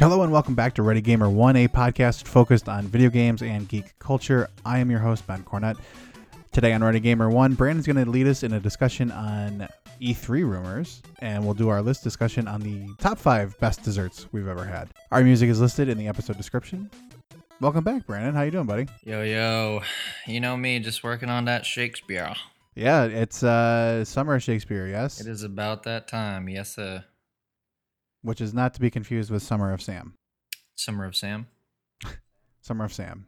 Hello and welcome back to Ready Gamer 1, a podcast focused on video games and geek culture. I am your host, Ben Cornett. Today on Ready Gamer 1, Branden's going to lead us in a discussion on E3 rumors, and we'll do our list discussion on the top five best desserts we've ever had. Our music is listed in the episode description. Welcome back, Branden. How you doing, buddy? Yo, yo. You know me, just working on that Shakespeare. Yeah, it's uh, summer Shakespeare, yes, It is about that time. Yes, sir. which is not to be confused with Summer of Sam. Summer of Sam. Summer of Sam.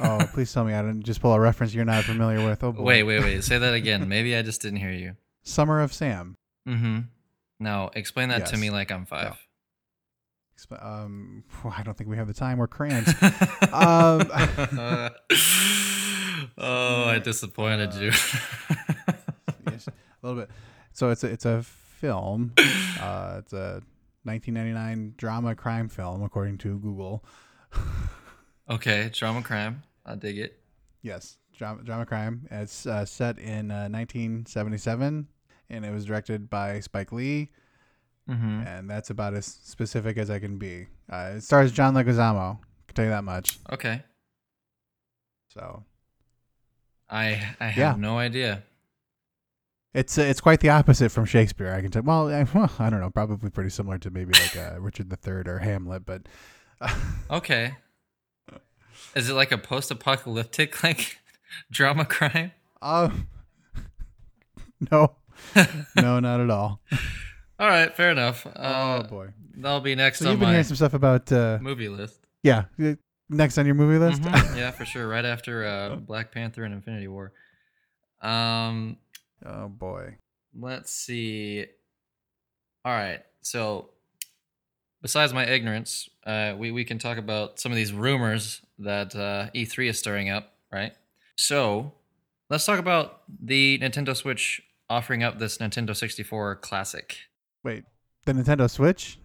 Oh, please tell me I didn't just pull a reference you're not familiar with. Oh, boy. Wait, wait, wait. Say that again. Maybe I just didn't hear you. Summer of Sam. Mm-hmm. No, explain that to me like I'm five. Exp- Um, I don't think we have the time. We're cramped. Um, oh, I disappointed you. yes, a little bit. So it's a, it's a film. Uh, it's a 1999 drama crime film, according to Google. okay, drama crime. I dig it. Yes, drama drama crime. It's uh, set in uh, 1977, and it was directed by Spike Lee. Mm-hmm. And that's about as specific as I can be. Uh, it stars John Leguizamo. Can tell you that much. Okay. So I I have Yeah. no idea. It's uh, it's quite the opposite from Shakespeare. I can tell. Well, I, well, I don't know. Probably pretty similar to maybe like uh, Richard III or Hamlet, but Okay. Is it like a post-apocalyptic like drama crime? um, no, no, not at all. All right, fair enough. oh Uh, boy. that'll be next So on you've been my hearing some stuff about uh, movie list. yeah. uh, Next on your movie list. Mhm, Yeah, for sure. Right after uh, Black Panther and Infinity War. Um, oh boy. let's see. All right, so besides my ignorance, uh, we we can talk about some of these rumors that uh, E3 is stirring up, right? So let's talk about the Nintendo Switch offering up this Nintendo 64 Classic, Wait, the Nintendo Switch?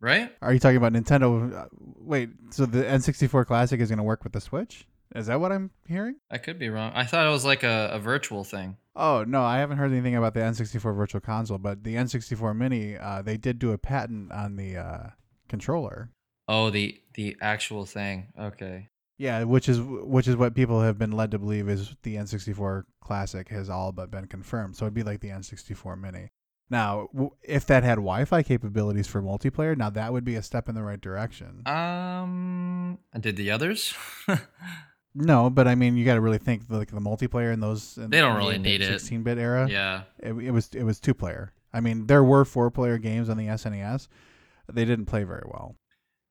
right? Are you talking about Nintendo? Uh, wait, so the N64 Classic is going to work with the Switch? Is that what I'm hearing? I could be wrong. I thought it was like a, a virtual thing. Oh no, I haven't heard anything about the N64 Virtual Console, but the N64 Mini, uh, they did do a patent on the uh, controller. Oh, the the actual thing. Okay. Yeah, which is which is what people have been led to believe is the N64 Classic has all but been confirmed. So it'd be like the N64 Mini. Now, w- if that had Wi-Fi capabilities for multiplayer, now that would be a step in the right direction. Um, did the others? no, but I mean, you got to really think like the multiplayer in those. In They don't the really 8-bit, need it. 16-bit era. yeah. it, it was it was two player. I mean, there were four player games on the SNES. They didn't play very well.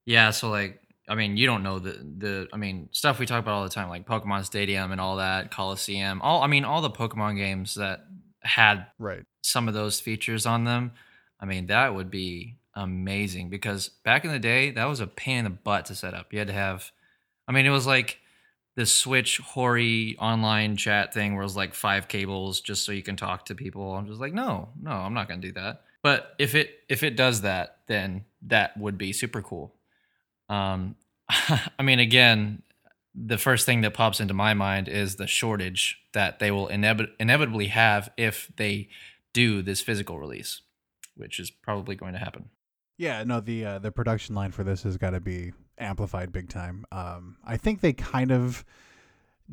Yeah, so like I mean, you don't know the the I mean, stuff we talk about all the time like Pokemon Stadium and all that, Coliseum. All I mean, all the Pokemon games that had Right. some of those features on them. I mean, that would be amazing because back in the day, that was a pain in the butt to set up. You had to have I mean, it was like this Switch hoary online chat thing where it was like five cables just so you can talk to people. I'm just like, no, no, I'm not gonna do that. But if it if it does that, then that would be super cool. Um, I mean, again, the first thing that pops into my mind is the shortage that they will inevit- inevitably have if they do this physical release, which is probably going to happen. Yeah, no, the uh, the production line for this has got to be amplified big time. Um, I think they kind of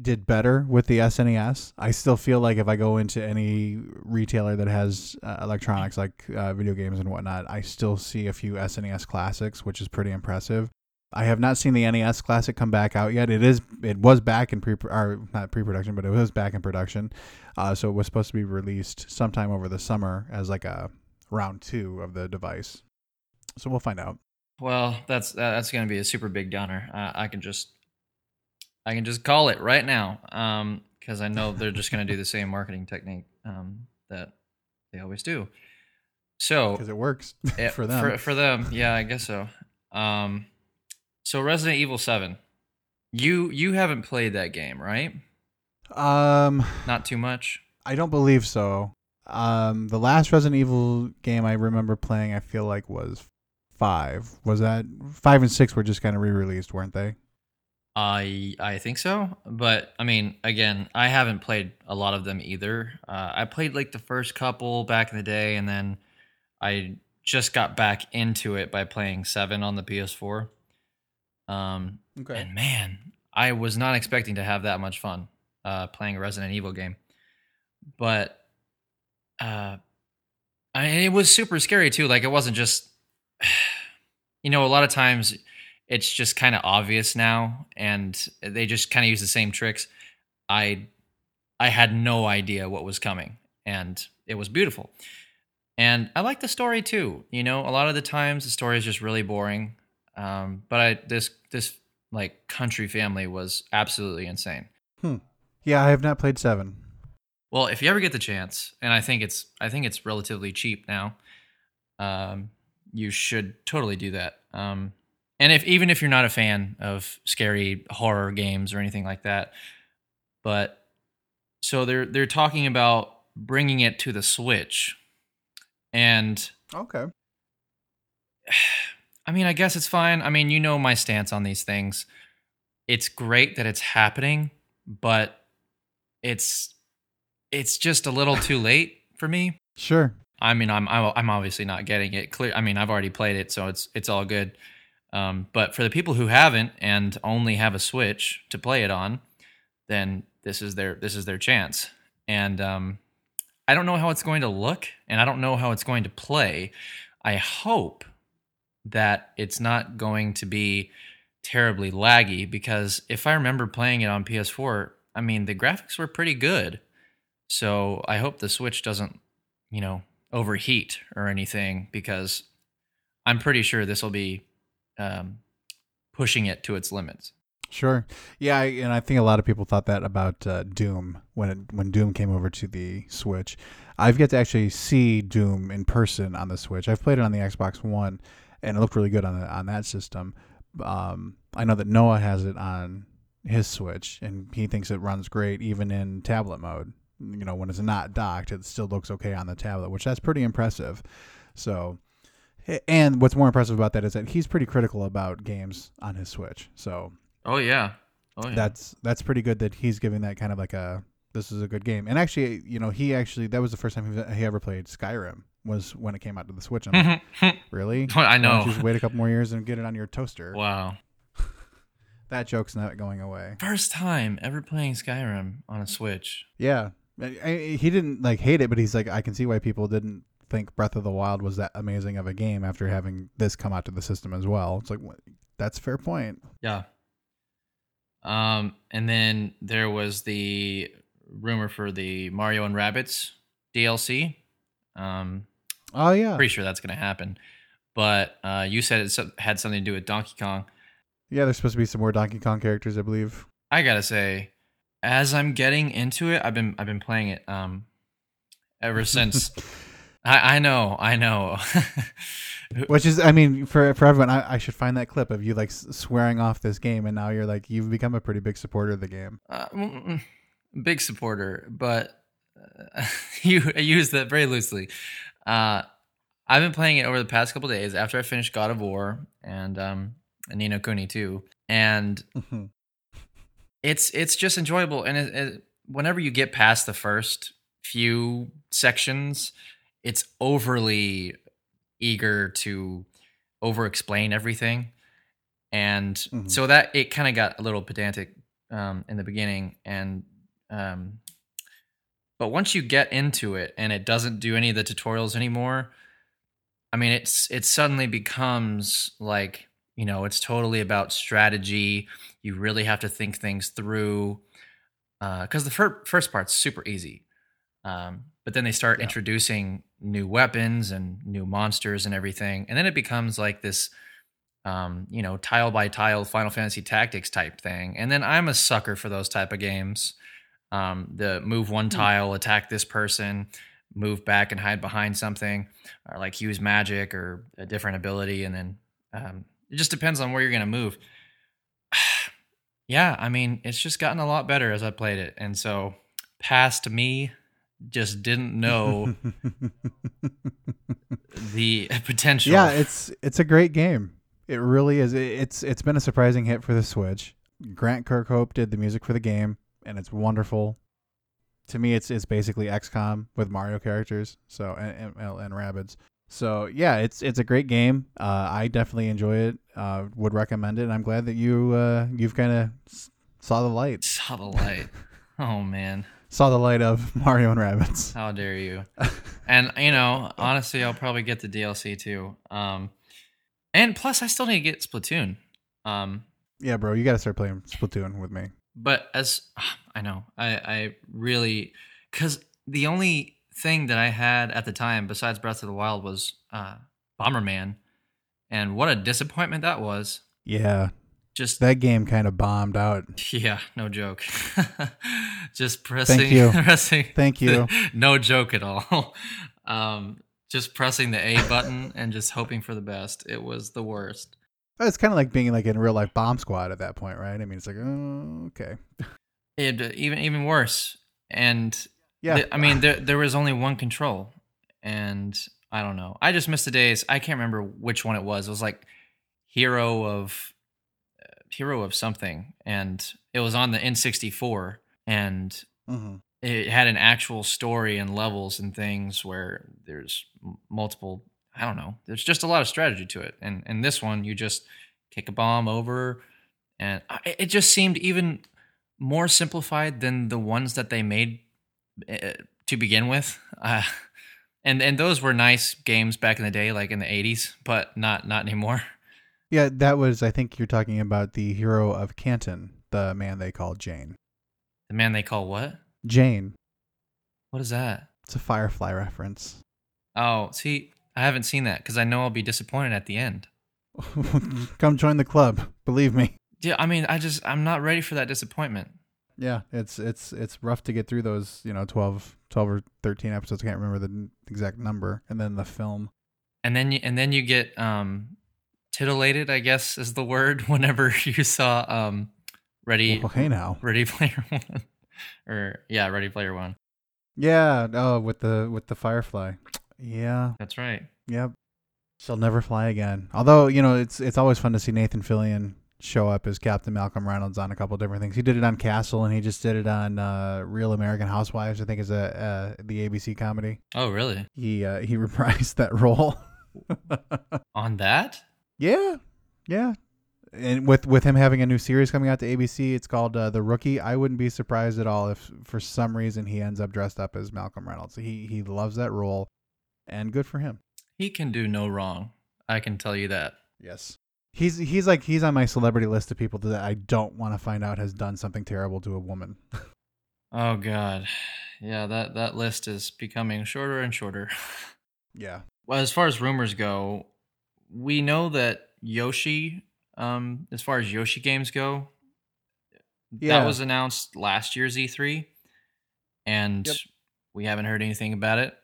did better with the SNES. I still feel like if I go into any retailer that has uh, electronics like uh, video games and whatnot, I still see a few SNES classics, which is pretty impressive. I have not seen the NES Classic come back out yet. It is it was back in pre or not pre production, but it was back in production. Uh, so it was supposed to be released sometime over the summer as like a round two of the device. So we'll find out. Well, that's that's going to be a super big downer. Uh, I can just I can just call it right now because I know they're just going to do the same marketing technique um, that they always do. So because it works Yeah, for them. For, for them, yeah, I guess so. Um, so Resident Evil Seven, you you haven't played that game, right? um, Not too much. I don't believe so. Um, the last Resident Evil game I remember playing, I feel like was five. Was that five and six were just kind of re-released, weren't they? I I think so, but I mean, again, I haven't played a lot of them either. Uh, I played like the first couple back in the day, and then I just got back into it by playing Seven on the PS4. Um, Okay. and man, I was not expecting to have that much fun uh, playing a Resident Evil game, but uh, I mean, it was super scary too. Like it wasn't just, you know, a lot of times it's just kind of obvious now, and they just kind of use the same tricks. I I had no idea what was coming, and it was beautiful. And I like the story too. You know, a lot of the times the story is just really boring. Um, but I this this like country family was absolutely insane. Hmm. Yeah, I have not played seven. Well, if you ever get the chance, and I think it's I think it's relatively cheap now, um, you should totally do that. Um, and if even if you're not a fan of scary horror games or anything like that, but so they're they're talking about bringing it to the Switch, and Okay. I mean, I guess it's fine. I mean, you know my stance on these things. It's great that it's happening, but it's it's just a little too late for me. Sure. I mean, I'm I'm I'm obviously not getting it clear. I mean, I've already played it, so it's it's all good. Um, but for the people who haven't and only have a Switch to play it on, then this is their this is their chance. And um, I don't know how it's going to look, and I don't know how it's going to play. I hope that it's not going to be terribly laggy because if I remember playing it on PS4, I mean the graphics were pretty good. So I hope the Switch doesn't, you know, overheat or anything because I'm pretty sure this will be um, pushing it to its limits. Sure. Yeah, and I think a lot of people thought that about uh, Doom when it, when Doom came over to the Switch. I've yet to actually see Doom in person on the Switch. I've played it on the Xbox One, and it looked really good on the, on that system. Um, I know that Noah has it on his Switch, and he thinks it runs great even in tablet mode. You know, when it's not docked, it still looks okay on the tablet, which that's pretty impressive. So, and what's more impressive about that is that he's pretty critical about games on his Switch. So Oh yeah. Oh yeah. that's that's pretty good that he's giving that kind of like a this is a good game. And actually, you know, he actually that was the first time he, he ever played Skyrim was when it came out to the Switch. I'm like, really? I know. just wait a couple more years and get it on your toaster. Wow. That joke's not going away. First time ever playing Skyrim on a Switch. Yeah, I, I, he didn't like hate it, but he's like, I can see why people didn't think Breath of the Wild was that amazing of a game after having this come out to the system as well. It's like what, that's a fair point. Yeah. Um, and then there was the rumor for the Mario and Rabbids DLC. Um, Oh yeah, pretty sure that's going to happen. But uh, you said it had something to do with Donkey Kong. yeah. There's supposed to be some more Donkey Kong characters, I believe. I gotta say, as I'm getting into it, I've been I've been playing it um ever since. I, I know, I know. Which is, I mean, for for everyone, I, I should find that clip of you like swearing off this game, and now you're like you've become a pretty big supporter of the game. uh, mm, mm, big supporter, but uh, you I use that very loosely. Uh, I've been playing it over the past couple days after I finished God of War and um and Ni no Kuni too, and it's it's just enjoyable. And it, it, whenever you get past the first few sections, it's overly eager to over explain everything, and Mhm. so that it kind of got a little pedantic um, in the beginning, and um, but once you get into it and it doesn't do any of the tutorials anymore, I mean, it's it suddenly becomes like you know it's totally about strategy. You really have to think things through because the fir- first part's super easy, um, but then they start Yeah. introducing new weapons and new monsters and everything, and then it becomes like this. Um, you know, tile by tile Final Fantasy Tactics type thing, and then I'm a sucker for those type of games. Um, the move one tile, attack this person, move back and hide behind something, or like use magic or a different ability, and then um, it just depends on where you're gonna move. yeah, I mean, it's just gotten a lot better as I played it, and so past me just didn't know the potential. yeah, it's it's a great game. It really is. It's it's been a surprising hit for the Switch. Grant Kirkhope did the music for the game, and it's wonderful. To me, it's it's basically XCOM with Mario characters, so and and, and Rabbids. So yeah, it's it's a great game. Uh, I definitely enjoy it. Uh, would recommend it, and I'm glad that you uh, you've kind of saw the light, Saw the light. oh man, saw the light of Mario and Rabbids. how dare you? and you know, honestly, I'll probably get the DLC too. Um, and plus, I still need to get Splatoon. Um, Yeah, bro, you got to start playing Splatoon with me. But as I know, I I really because the only thing that I had at the time besides Breath of the Wild was uh, Bomberman, and what a disappointment that was. Yeah, Just that game kind of bombed out. yeah, no joke. just pressing, Thank you. pressing. Thank you. no joke at all. Um, just pressing the A button and just hoping for the best. It was the worst. It's kind of like being like in real life bomb squad at that point, right? I mean, it's like, oh, okay, It even even worse. And yeah. th- I mean, there there was only one control, and I don't know. I just missed the days. I can't remember which one it was. It was like hero of uh, hero of something, and it was on the N64, and Mhm. it had an actual story and levels and things where there's m- multiple i don't know there's just a lot of strategy to it and and this one you just kick a bomb over and it just seemed even more simplified than the ones that they made uh, to begin with uh, and and those were nice games back in the day like in the 80s but not not anymore Yeah, that was. I think you're talking about the hero of Canton, the man they call Jayne. the man they call what Jayne. what is that It's a Firefly reference. oh see i haven't seen that because i know i'll be disappointed at the end Come join the club. Believe me. Yeah, I mean, I just I'm not ready for that disappointment. Yeah, it's it's it's rough to get through those, you know, 12, 12 or 13 episodes. I can't remember the exact number. And then the film. And then you, and then you get um titillated, I guess is the word whenever you saw um Ready Well, hey now. Ready Player 1 or yeah, Ready Player 1. Yeah, oh, with the with the Firefly. Yeah, That's right. Yep. She'll never fly again. Although, you know, it's it's always fun to see Nathan Fillion show up as Captain Malcolm Reynolds on a couple different things. He did it on Castle and he just did it on uh, Real American Housewives, I think is a uh, the ABC comedy. Oh, really? He uh, he reprised that role. On that? yeah. Yeah. And with with him having a new series coming out to ABC, it's called uh, The Rookie. I wouldn't be surprised at all if for some reason he ends up dressed up as Malcolm Reynolds. He he loves that role and good for him. He can do no wrong. I can tell you that. Yes. He's he's like he's on my celebrity list of people that I don't want to find out has done something terrible to a woman. Oh god. Yeah, that that list is becoming shorter and shorter. yeah. Well, as far as rumors go, we know that Yoshi, um, as far as Yoshi games go, Yeah. that was announced last year's E3, and Yep. we haven't heard anything about it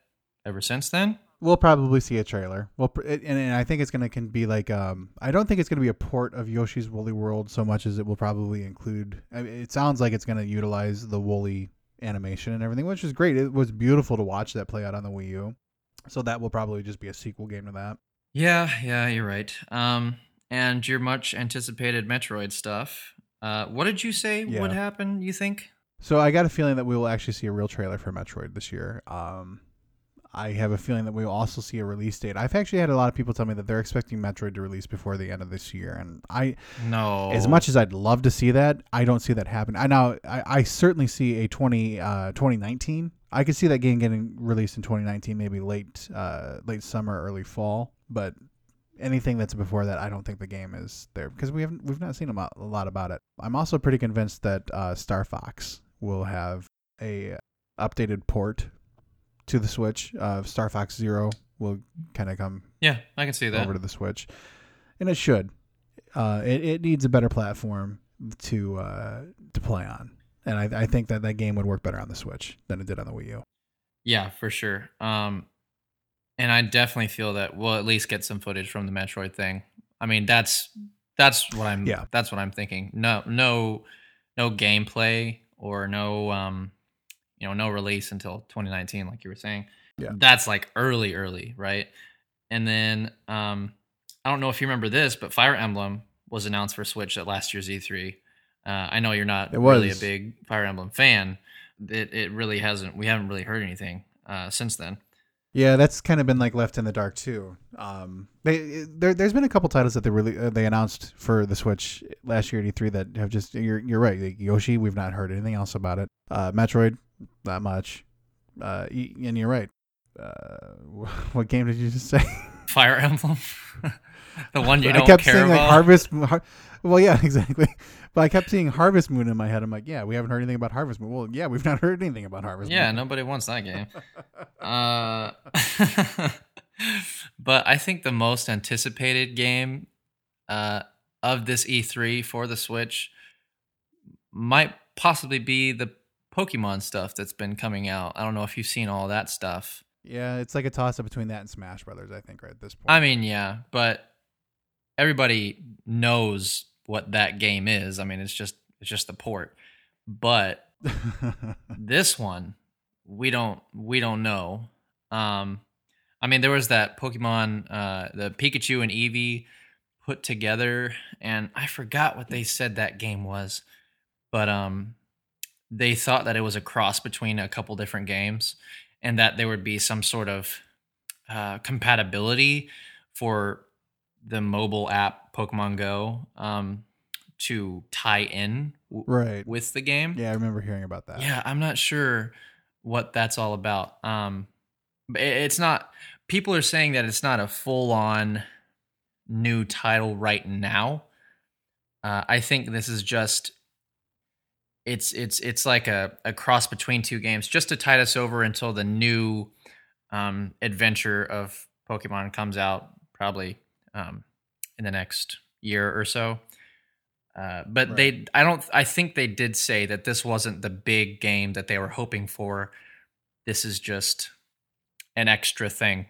ever since then. We'll probably see a trailer. Well, and, and I think it's gonna can be like um I don't think it's gonna be a port of Yoshi's Woolly World so much as it will probably include. I mean, it sounds like it's gonna utilize the Woolly animation and everything, which is great. It was beautiful to watch that play out on the Wii U. So that will probably just be a sequel game to that. Yeah, yeah, you're right. Um, and your much anticipated Metroid stuff. Uh, what did you say Yeah. would happen? You think? So I got a feeling that we will actually see a real trailer for Metroid this year. Um, I have a feeling that we will also see a release date. I've actually had a lot of people tell me that they're expecting Metroid to release before the end of this year, and I, No. as much as I'd love to see that, I don't see that happen. I now I, I certainly see a 20, uh, 2019. I could see that game getting released in 2019, maybe late uh, late summer, early fall. But anything that's before that, I don't think the game is there because we haven't we've not seen a lot about it. I'm also pretty convinced that uh, Star Fox will have a updated port to the Switch. Uh, Star Fox Zero will kind of come Yeah, I can see that. over to the Switch, and it should. Uh, it it needs a better platform to uh, to play on, and I, I think that that game would work better on the Switch than it did on the Wii U. Yeah, for sure. Um, and I definitely feel that we'll at least get some footage from the Metroid thing. I mean, that's that's what I'm. Yeah. that's what I'm thinking. No, no, no gameplay or no, um, you know, no release until 2019, like you were saying. Yeah. that's like early, early, right? And then, um, I don't know if you remember this, but Fire Emblem was announced for Switch at last year's E3. Uh, I know you're not really a big Fire Emblem fan. It it really hasn't. We haven't really heard anything uh, since then. Yeah, that's kind of been like left in the dark too. Um, they there, there's been a couple titles that they really uh, they announced for the Switch last year at E3 that have just you're you're right. Like Yoshi, we've not heard anything else about it. Uh, Metroid, not much. Uh, and you're right. Uh, what game did you just say? Fire Emblem, the one you I don't kept care saying like. Harvest. Har- well, yeah, exactly. But I kept seeing Harvest Moon in my head. I'm like, yeah, we haven't heard anything about Harvest Moon. Well, yeah, we've not heard anything about Harvest Moon. yeah, Moon. nobody wants that game. Uh, but I think the most anticipated game uh, of this E3 for the Switch might possibly be the Pokemon stuff that's been coming out. I don't know if you've seen all that stuff. Yeah, it's like a toss up between that and Smash Brothers. I think right at this point. I mean, yeah, but everybody knows what that game is. I mean, it's just it's just the port. But this one we don't we don't know um i mean there was that pokemon uh the pikachu and eevee put together and i forgot what they said that game was but um they thought that it was a cross between a couple different games and that there would be some sort of uh, compatibility for the mobile app pokemon go um to tie in w- right. with the game Yeah, I remember hearing about that. yeah, I'm not sure what that's all about. Um, it's not. People are saying that it's not a full on new title right now. Uh, I think this is just. It's it's it's like a, a cross between two games, just to tide us over until the new um, adventure of Pokemon comes out, probably um, in the next year or so. Uh, but Right. they, I don't, I think they did say that this wasn't the big game that they were hoping for. This is just an extra thing.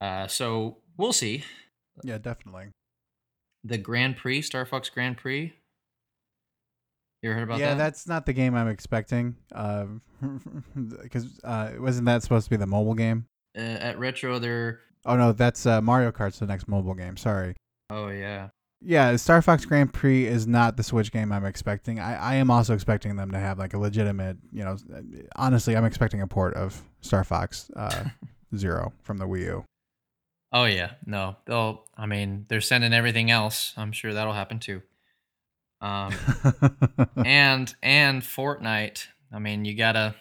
Uh, so we'll see. Yeah, definitely. The Grand Prix, Star Fox Grand Prix. You heard about yeah, that? Yeah, that's not the game I'm expecting. Because uh, wasn't that supposed to be the mobile game? uh, at Retro, they're. Oh no, that's uh, Mario Kart's the next mobile game. Sorry. Oh yeah, Yeah, Star Fox Grand Prix is not the Switch game I'm expecting. I, I am also expecting them to have like a legitimate, you know, honestly, I'm expecting a port of Star Fox uh, Zero from the Wii U. oh yeah. No, they'll. I mean, they're sending everything else. I'm sure that'll happen too. Um, and and Fortnite. I mean, you gotta.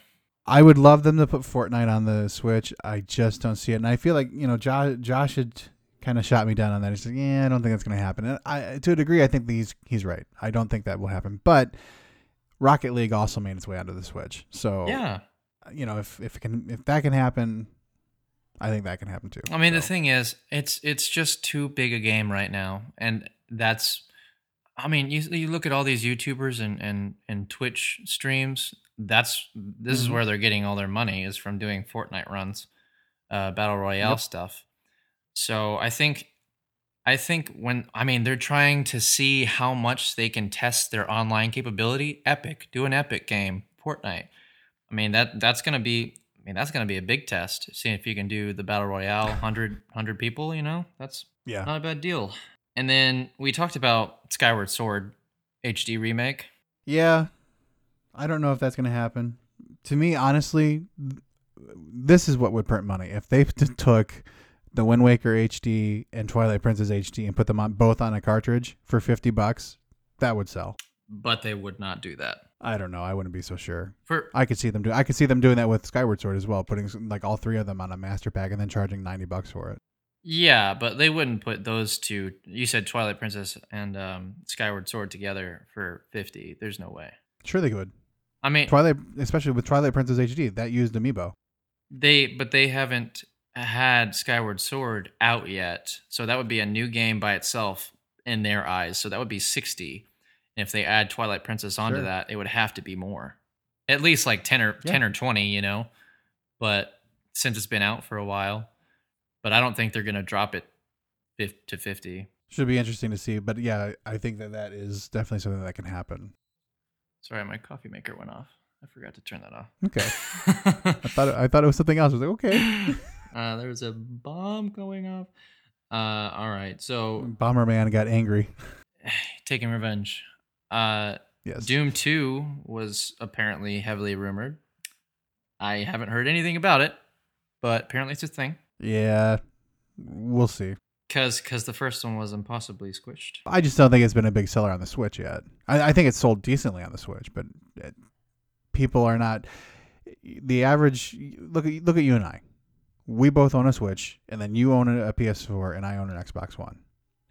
I would love them to put Fortnite on the Switch. I just don't see it, and I feel like you know Josh, Josh had kind of shot me down on that. He said, "Yeah, I don't think that's going to happen." And I, to a degree, I think he's he's right. I don't think that will happen. But Rocket League also made its way onto the Switch, so Yeah. you know if if it can if that can happen, I think that can happen too. I mean, the thing is, it's it's just too big a game right now, and that's. I mean, you you look at all these YouTubers and and and Twitch streams. That's this is Mhm. where they're getting all their money is from doing Fortnite runs, uh, battle royale Yep. stuff. So I think, I think when I mean they're trying to see how much they can test their online capability. Epic, do an Epic game, Fortnite. I mean that that's gonna be. I mean that's gonna be a big test. Seeing if you can do the battle royale 100, 100 people. You know that's yeah, not a bad deal. And then we talked about Skyward Sword HD remake. yeah. I don't know if that's going to happen. To me, honestly, this is what would print money if they took the Wind Waker HD and Twilight Princess HD and put them on both on a cartridge for fifty bucks. That would sell. but they would not do that. I don't know. I wouldn't be so sure. For I could see them do. I could see them doing that with Skyward Sword as well, putting like all three of them on a master pack and then charging ninety bucks for it. Yeah, but they wouldn't put those two. You said Twilight Princess and um, Skyward Sword together for fifty. There's no way. Sure, they could. I mean, Twilight, especially with Twilight Princess HD, that used Amiibo. they but they haven't had Skyward Sword out yet, so that would be a new game by itself in their eyes. So that would be sixty. And if they add Twilight Princess onto Sure. that, it would have to be more, at least like ten or Yeah. ten or twenty, you know. But since it's been out for a while, but I don't think they're gonna drop it to fifty. Should be interesting to see, but yeah, I think that that is definitely something that can happen. Sorry, my coffee maker went off. I forgot to turn that off. Okay, I thought I thought it was something else. I was like, okay, uh, there was a bomb going off. Uh, all right, so Bomberman got angry. taking revenge. Uh, Yes. Doom 2 was apparently heavily rumored. I haven't heard anything about it, but apparently it's a thing. Yeah. We'll see. Cause, cause the first one was impossibly squished. I just don't think it's been a big seller on the Switch yet. I, I think it's sold decently on the Switch, but it, people are not. The average look at look at you and I. We both own a Switch, and then you own a, a PS4, and I own an Xbox One.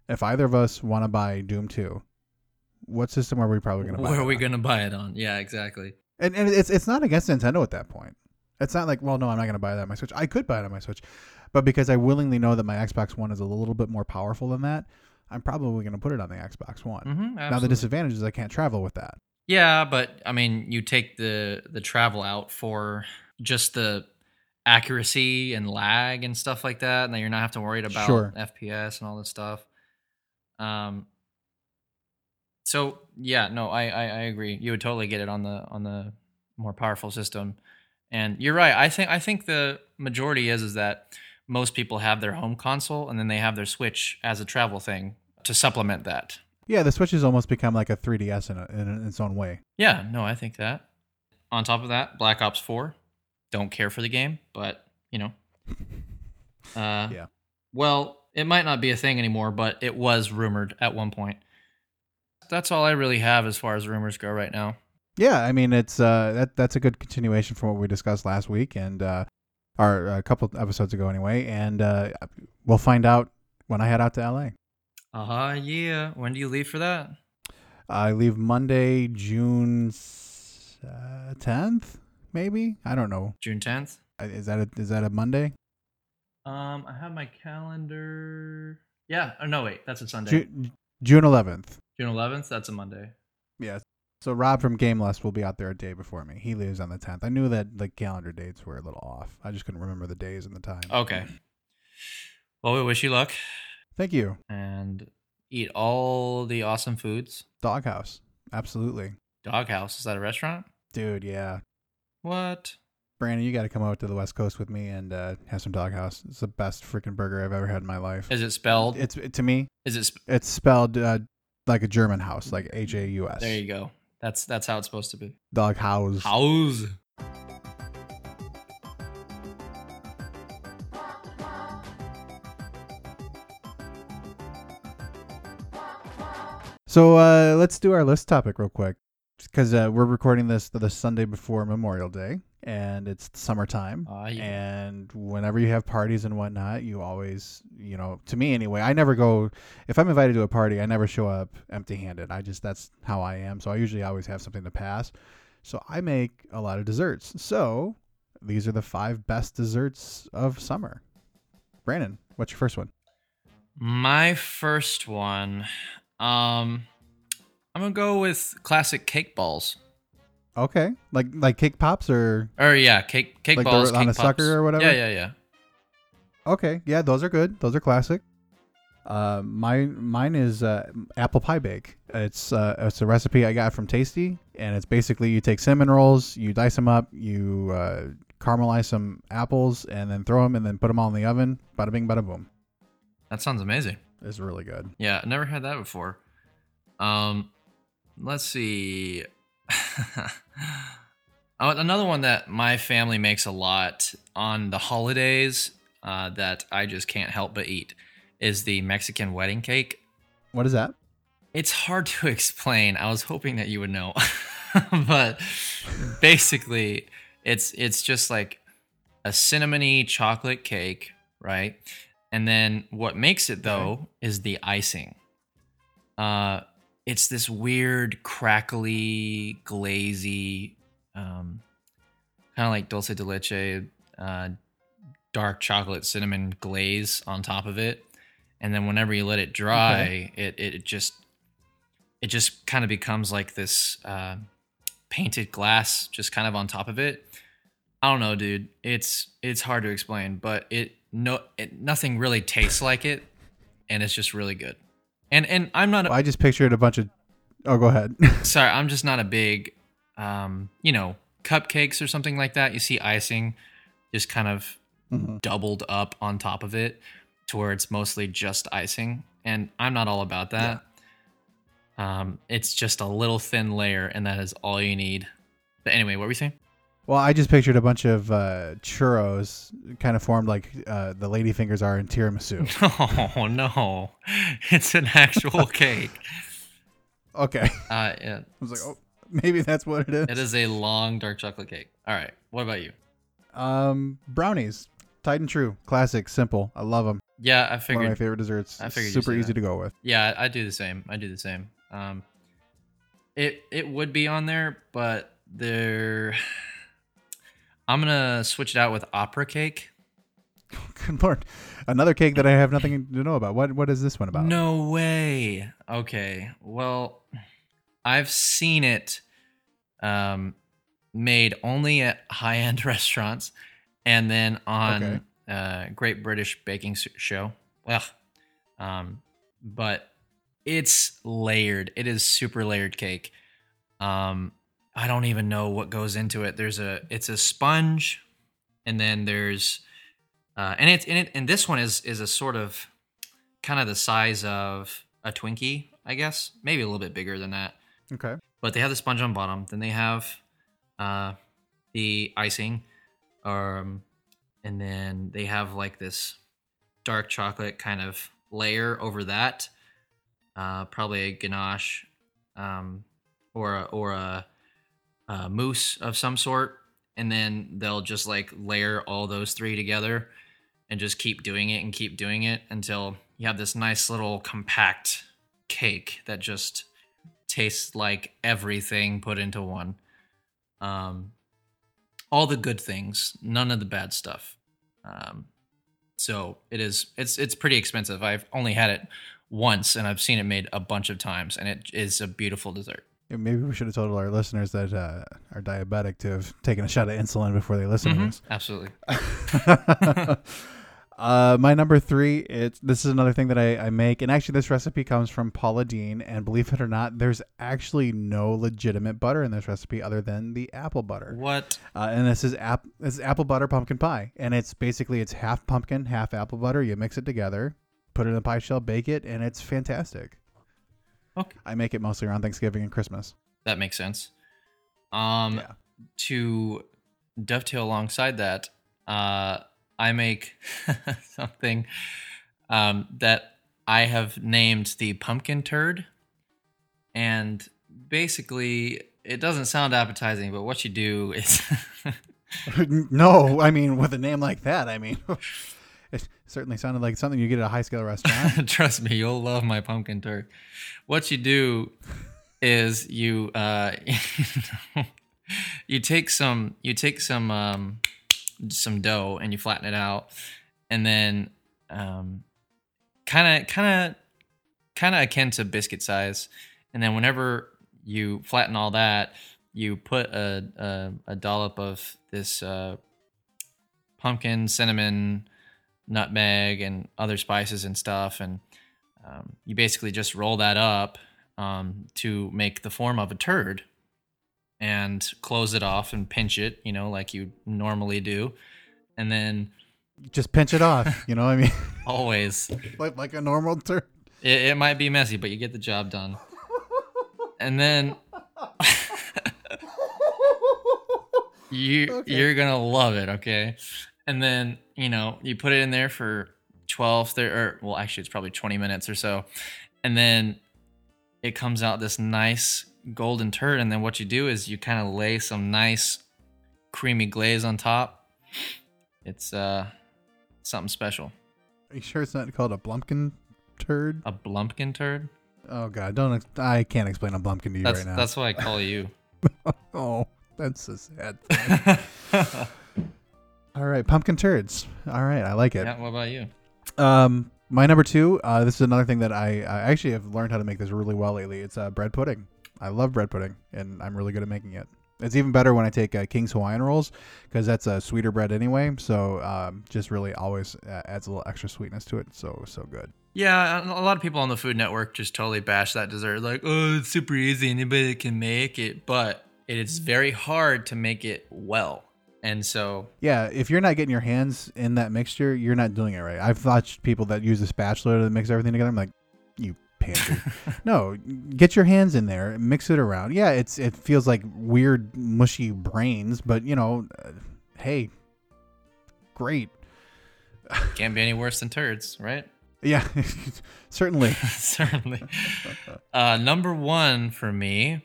If either of us want to buy Doom Two, what system are we probably going to buy? Where are we on? gonna buy it on? Yeah, exactly. And, and it's it's not against Nintendo at that point. It's not like, well, no, I'm not going to buy that on my Switch. I could buy it on my Switch, but because I willingly know that my Xbox One is a little bit more powerful than that, I'm probably going to put it on the Xbox One. Mm-hmm, Now the disadvantage is I can't travel with that. Yeah, but I mean, you take the the travel out for just the accuracy and lag and stuff like that, and then you're not have to worry about Sure. FPS and all this stuff. Um. So yeah, no, I, I I agree. You would totally get it on the on the more powerful system, and you're right. I think I think the majority is is that most people have their home console and then they have their Switch as a travel thing to supplement that. Yeah, the Switch has almost become like a 3DS in, a, in its own way. Yeah, no, I think that. On top of that, Black Ops 4. Don't care for the game, but, you know. Uh, Yeah. Well, it might not be a thing anymore, but it was rumored at one point. That's all I really have as far as rumors go right now. Yeah, I mean it's uh that that's a good continuation from what we discussed last week and uh or a couple episodes ago anyway, and uh we'll find out when I head out to LA. Uh huh, yeah. When do you leave for that? I leave Monday, June uh, tenth, maybe. I don't know. June 10th? Uh, Is that a, is that a Monday? Um, I have my calendar. Yeah. Oh, no, wait. That's a Sunday. Ju- June eleventh. June 11th? That's a Monday. So Rob from Game Lust will be out there a day before me. He leaves on the tenth. I knew that the calendar dates were a little off. I just couldn't remember the days and the time. Okay. Well, we wish you luck Thank you. and eat all the awesome foods. Dog Haus. Absolutely. Dog Haus, is that a restaurant? Dude, yeah. What? Branden, you got to come out to the West Coast with me and uh, have some Dog Haus. It's the best freaking burger I've ever had in my life. Is it spelled? It's to me, Is it? Sp- it's spelled uh, like a German house, like H A U S. there you go. That's that's how it's supposed to be. Dog Haus. House. So uh, let's do our list topic real quick, because uh, we're recording this the Sunday before Memorial Day, and it's summertime. Ah, yeah. And whenever you have parties and whatnot, you always, you know, to me anyway, I never go. If I'm invited to a party, I never show up empty-handed. I just that's how I am. So I usually always have something to pass. So I make a lot of desserts. So these are the five best desserts of summer. Branden, what's your first one? My first one. Um, I'm gonna go with classic cake balls. Okay, like like cake pops or Or yeah, cake cake Like the- balls. on cake a sucker or whatever? Yeah, yeah, yeah. Okay, yeah, those are good. Those are classic. Uh, my mine is uh, apple pie bake. It's uh, it's a recipe I got from Tasty, and it's basically you take cinnamon rolls, you dice them up, you uh, caramelize some apples, and then throw them, and then put them all in the oven. Bada bing, bada boom. That sounds amazing. It's really good. Yeah, I never had that before. Um, let's see. Oh, Another one that my family makes a lot on the holidays uh, that I just can't help but eat is the Mexican wedding cake. What is that? It's hard to explain. I was hoping that you would know, but basically, it's it's just like a cinnamony chocolate cake, right? And then what makes it though is the icing. Uh, it's this weird, crackly, glazy, um, kind of like dulce de leche, uh, dark chocolate cinnamon glaze on top of it. And then whenever you let it dry, it, it just it just kind of becomes like this uh, painted glass just kind of on top of it. I don't know, dude. It's it's hard to explain, but it no it, nothing really tastes like it, and it's just really good. And and I'm not a, I just pictured a bunch of. Oh, go ahead. sorry, I'm just not a big, um, you know, cupcakes or something like that. You see icing just kind of Mhm. doubled up on top of it to where it's mostly just icing. And I'm not all about that. Um, it's just a little thin layer, and that is all you need. But anyway, what were we saying? Well, I just pictured a bunch of uh, churros, kind of formed like uh, the ladyfingers are in tiramisu. Oh no, it's an actual cake. Okay, Uh, yeah, I was like, oh, maybe that's what it is. it is a long dark chocolate cake. All right, what about you? Um, brownies, Titan True, classic, simple. I love them. Yeah, I figured. One of my favorite desserts. I figured you'd super easy that. to go with. Yeah, I I do the same. I do the same. Um, it it would be on there, but there. I'm gonna switch it out with opera cake. Good lord, another cake that I have nothing to know about. What what is this one about? No way. Okay. Well, I've seen it um, made only at high end restaurants and then on Okay. uh, Great British Baking Show. Ugh. Um, but it's layered. It is super layered cake. Um, I don't even know what goes into it. There's a it's a sponge, and then there's uh, and it's and it and this one is is a sort of kind of the size of a Twinkie, I guess, maybe a little bit bigger than that. Okay. But they have the sponge on bottom. Then they have uh, the icing, um, and then they have like this dark chocolate kind of layer over that. Uh, probably a ganache, um, or a, or a, a mousse of some sort, and then they'll just like layer all those three together, and just keep doing it and keep doing it until you have this nice little compact cake that just tastes like everything put into one. Um, all the good things, none of the bad stuff. Um, so it is. It's it's pretty expensive. I've only had it once, and I've seen it made a bunch of times, and it is a beautiful dessert. Maybe we should have told our listeners that uh, are diabetic to have taken a shot of insulin before they listen Mhm, to this. Absolutely. uh, my number three, it's this is another thing that I, I make, and actually this recipe comes from Paula Deen, and believe it or not, there's actually no legitimate butter in this recipe other than the apple butter. What? Uh, and this is app this is apple butter pumpkin pie, and it's basically it's half pumpkin, half apple butter. You mix it together, put it in a pie shell, bake it, and it's fantastic. Okay. I make it mostly around Thanksgiving and Christmas. That makes sense. Um, Yeah. to dovetail alongside that, uh, I make something um, that I have named the pumpkin turd, and basically, it doesn't sound appetizing, but what you do is no, I mean with a name like that, I mean it certainly sounded like something you get at a high scale restaurant. Trust me, you'll love my pumpkin turd. What you do is you uh, you take some you take some um, some dough and you flatten it out, and then kind of kind of kind of akin to biscuit size, and then whenever you flatten all that, you put a a, a dollop of this uh, pumpkin, cinnamon, nutmeg and other spices and stuff and um, you basically just roll that up um, to make the form of a turd and close it off and pinch it you know like you normally do and then Just pinch it off, you know. what I mean, always like like a normal turd. it, it might be messy but you get the job done and then you Okay. you're gonna love it okay and then you know you put it in there for 12 30, or well actually it's probably 20 minutes or so and then it comes out this nice golden turd and then what you do is you kind of lay some nice creamy glaze on top it's uh something special Are you sure it's not called a blumpkin turd? a blumpkin turd Oh god, don't ex- I can't explain a blumpkin to you that's right now. that's what i call you oh, that's a sad thing. All right, pumpkin turds. All right, I like it. yeah what about you Um, my number two. Uh, this is another thing that I, I actually have learned how to make this really well lately. It's uh, bread pudding. I love bread pudding, and I'm really good at making it. It's even better when I take uh, King's Hawaiian rolls because that's a sweeter bread anyway. So um, just really always uh, adds a little extra sweetness to it. So so good. Yeah, a lot of people on the Food Network just totally bash that dessert. Like, oh, it's super easy. Anybody can make it. But it is very hard to make it well. And so, Yeah, if you're not getting your hands in that mixture, you're not doing it right. I've watched people that use a spatula to mix everything together. I'm like, you pantry. no, get your hands in there, mix it around. Yeah, it's it feels like weird mushy brains, but you know, uh, hey, great. Can't be any worse than turds, right? Yeah, certainly. Certainly. Uh, number one for me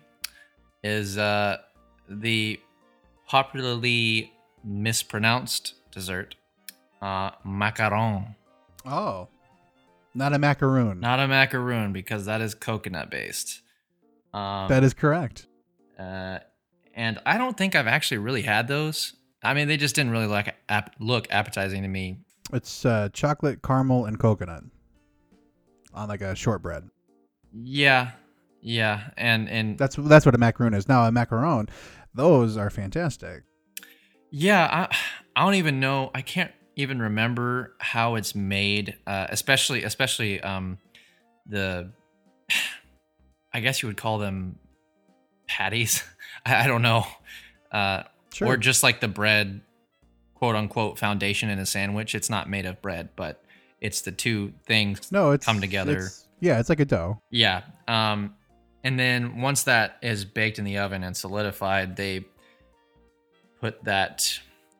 is uh, the popularly mispronounced dessert, uh, macaron. Oh, not a macaroon. Not a macaroon because that is coconut based. Um, that is correct. uh, and I don't think I've actually really had those. I mean, they just didn't really like ap- look appetizing to me. It's uh, chocolate, caramel, and coconut on like a shortbread. Yeah, yeah, and and That's that's what a macaroon is. Now a macaron, those are fantastic. Yeah, I I don't even know. I can't even remember how it's made. Uh, especially especially um the I guess you would call them patties. I, I don't know. Uh, Sure. Or just like the bread, quote unquote, foundation in a sandwich. It's not made of bread, but it's the two things no, it's come together. it's- yeah, it's like a dough. Yeah. Um, and then once that is baked in the oven and solidified, they put that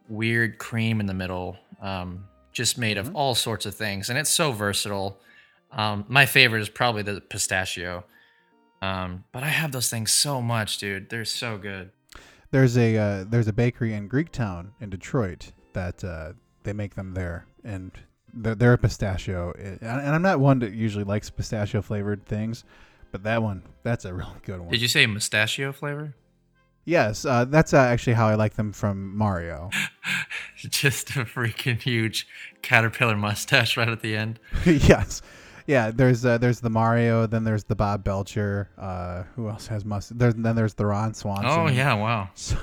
weird cream in the middle, um, just made of Mhm. all sorts of things, and it's so versatile. Um, my favorite is probably the pistachio. Um, but I have those things so much, dude. They're so good. There's a uh, there's a bakery in Greektown in Detroit that uh, they make them there, and they're, they're a pistachio. And and I'm not one that usually likes pistachio flavored things, but that one that's a real good one. Did you say mustachio flavor? Yes, uh, that's uh, actually how I like them from Mario. Just a freaking huge caterpillar mustache right at the end. yes, yeah. There's uh, there's the Mario, then there's the Bob Belcher. Uh, who else has must? There's then there's the Ron Swanson. Oh yeah, wow. So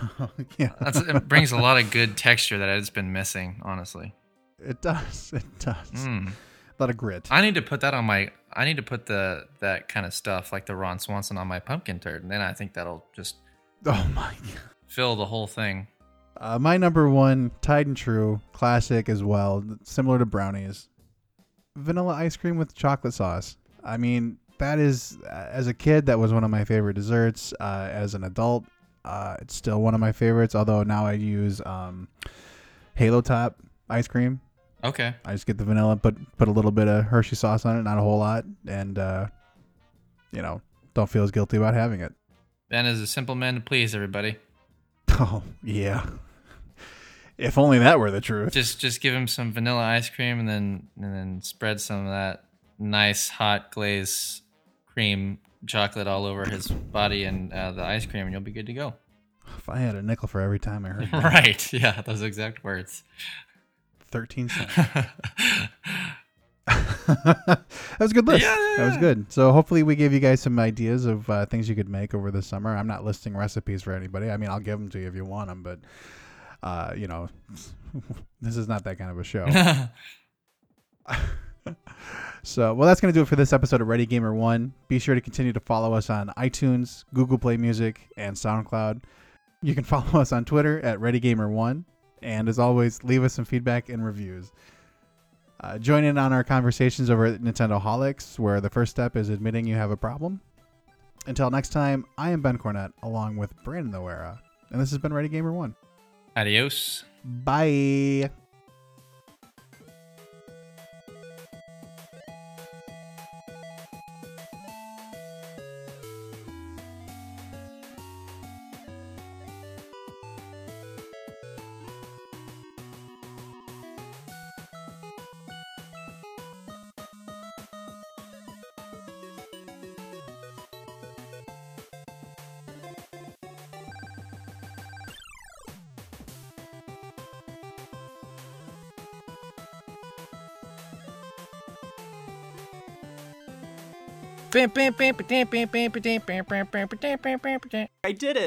yeah, That's, it brings a lot of good texture that it's been missing, honestly. it does. It does. Mm. A lot of grit. I need to put that on my. I need to put the that kind of stuff like the Ron Swanson on my pumpkin turd, and then I think that'll just Oh my god. fill the whole thing. Uh, my number one, Tide and True, classic as well, similar to brownies. Vanilla ice cream with chocolate sauce. I mean, that is, uh, as a kid, that was one of my favorite desserts. Uh, as an adult, uh, it's still one of my favorites. Although now I use um, Halo Top ice cream. Okay. I just get the vanilla, put put a little bit of Hershey sauce on it, not a whole lot, and uh, you know, don't feel as guilty about having it. Ben is a simple man to please everybody. Oh yeah. If only that were the truth. Just just give him some vanilla ice cream and then and then spread some of that nice hot glaze cream chocolate all over his body and uh, the ice cream, and you'll be good to go. If I had a nickel for every time I heard that, right? Yeah, those exact words. 13 cents. that was a good list. Yeah, yeah, That was good. So hopefully we gave you guys some ideas of uh, things you could make over the summer. I'm not listing recipes for anybody. I mean, I'll give them to you if you want them, but uh, you know, this is not that kind of a show. So, well, that's going to do it for this episode of Ready Gamer 1. Be sure to continue to follow us on iTunes, Google Play Music, and SoundCloud. You can follow us on Twitter at Ready Gamer 1. And as always, leave us some feedback and reviews. Uh, join in on our conversations over at Nintendo Holics, where the first step is admitting you have a problem. Until next time, I am Ben Cornett, along with Branden Noera. And this has been Ready Gamer 1. Adios. Bye. I did it.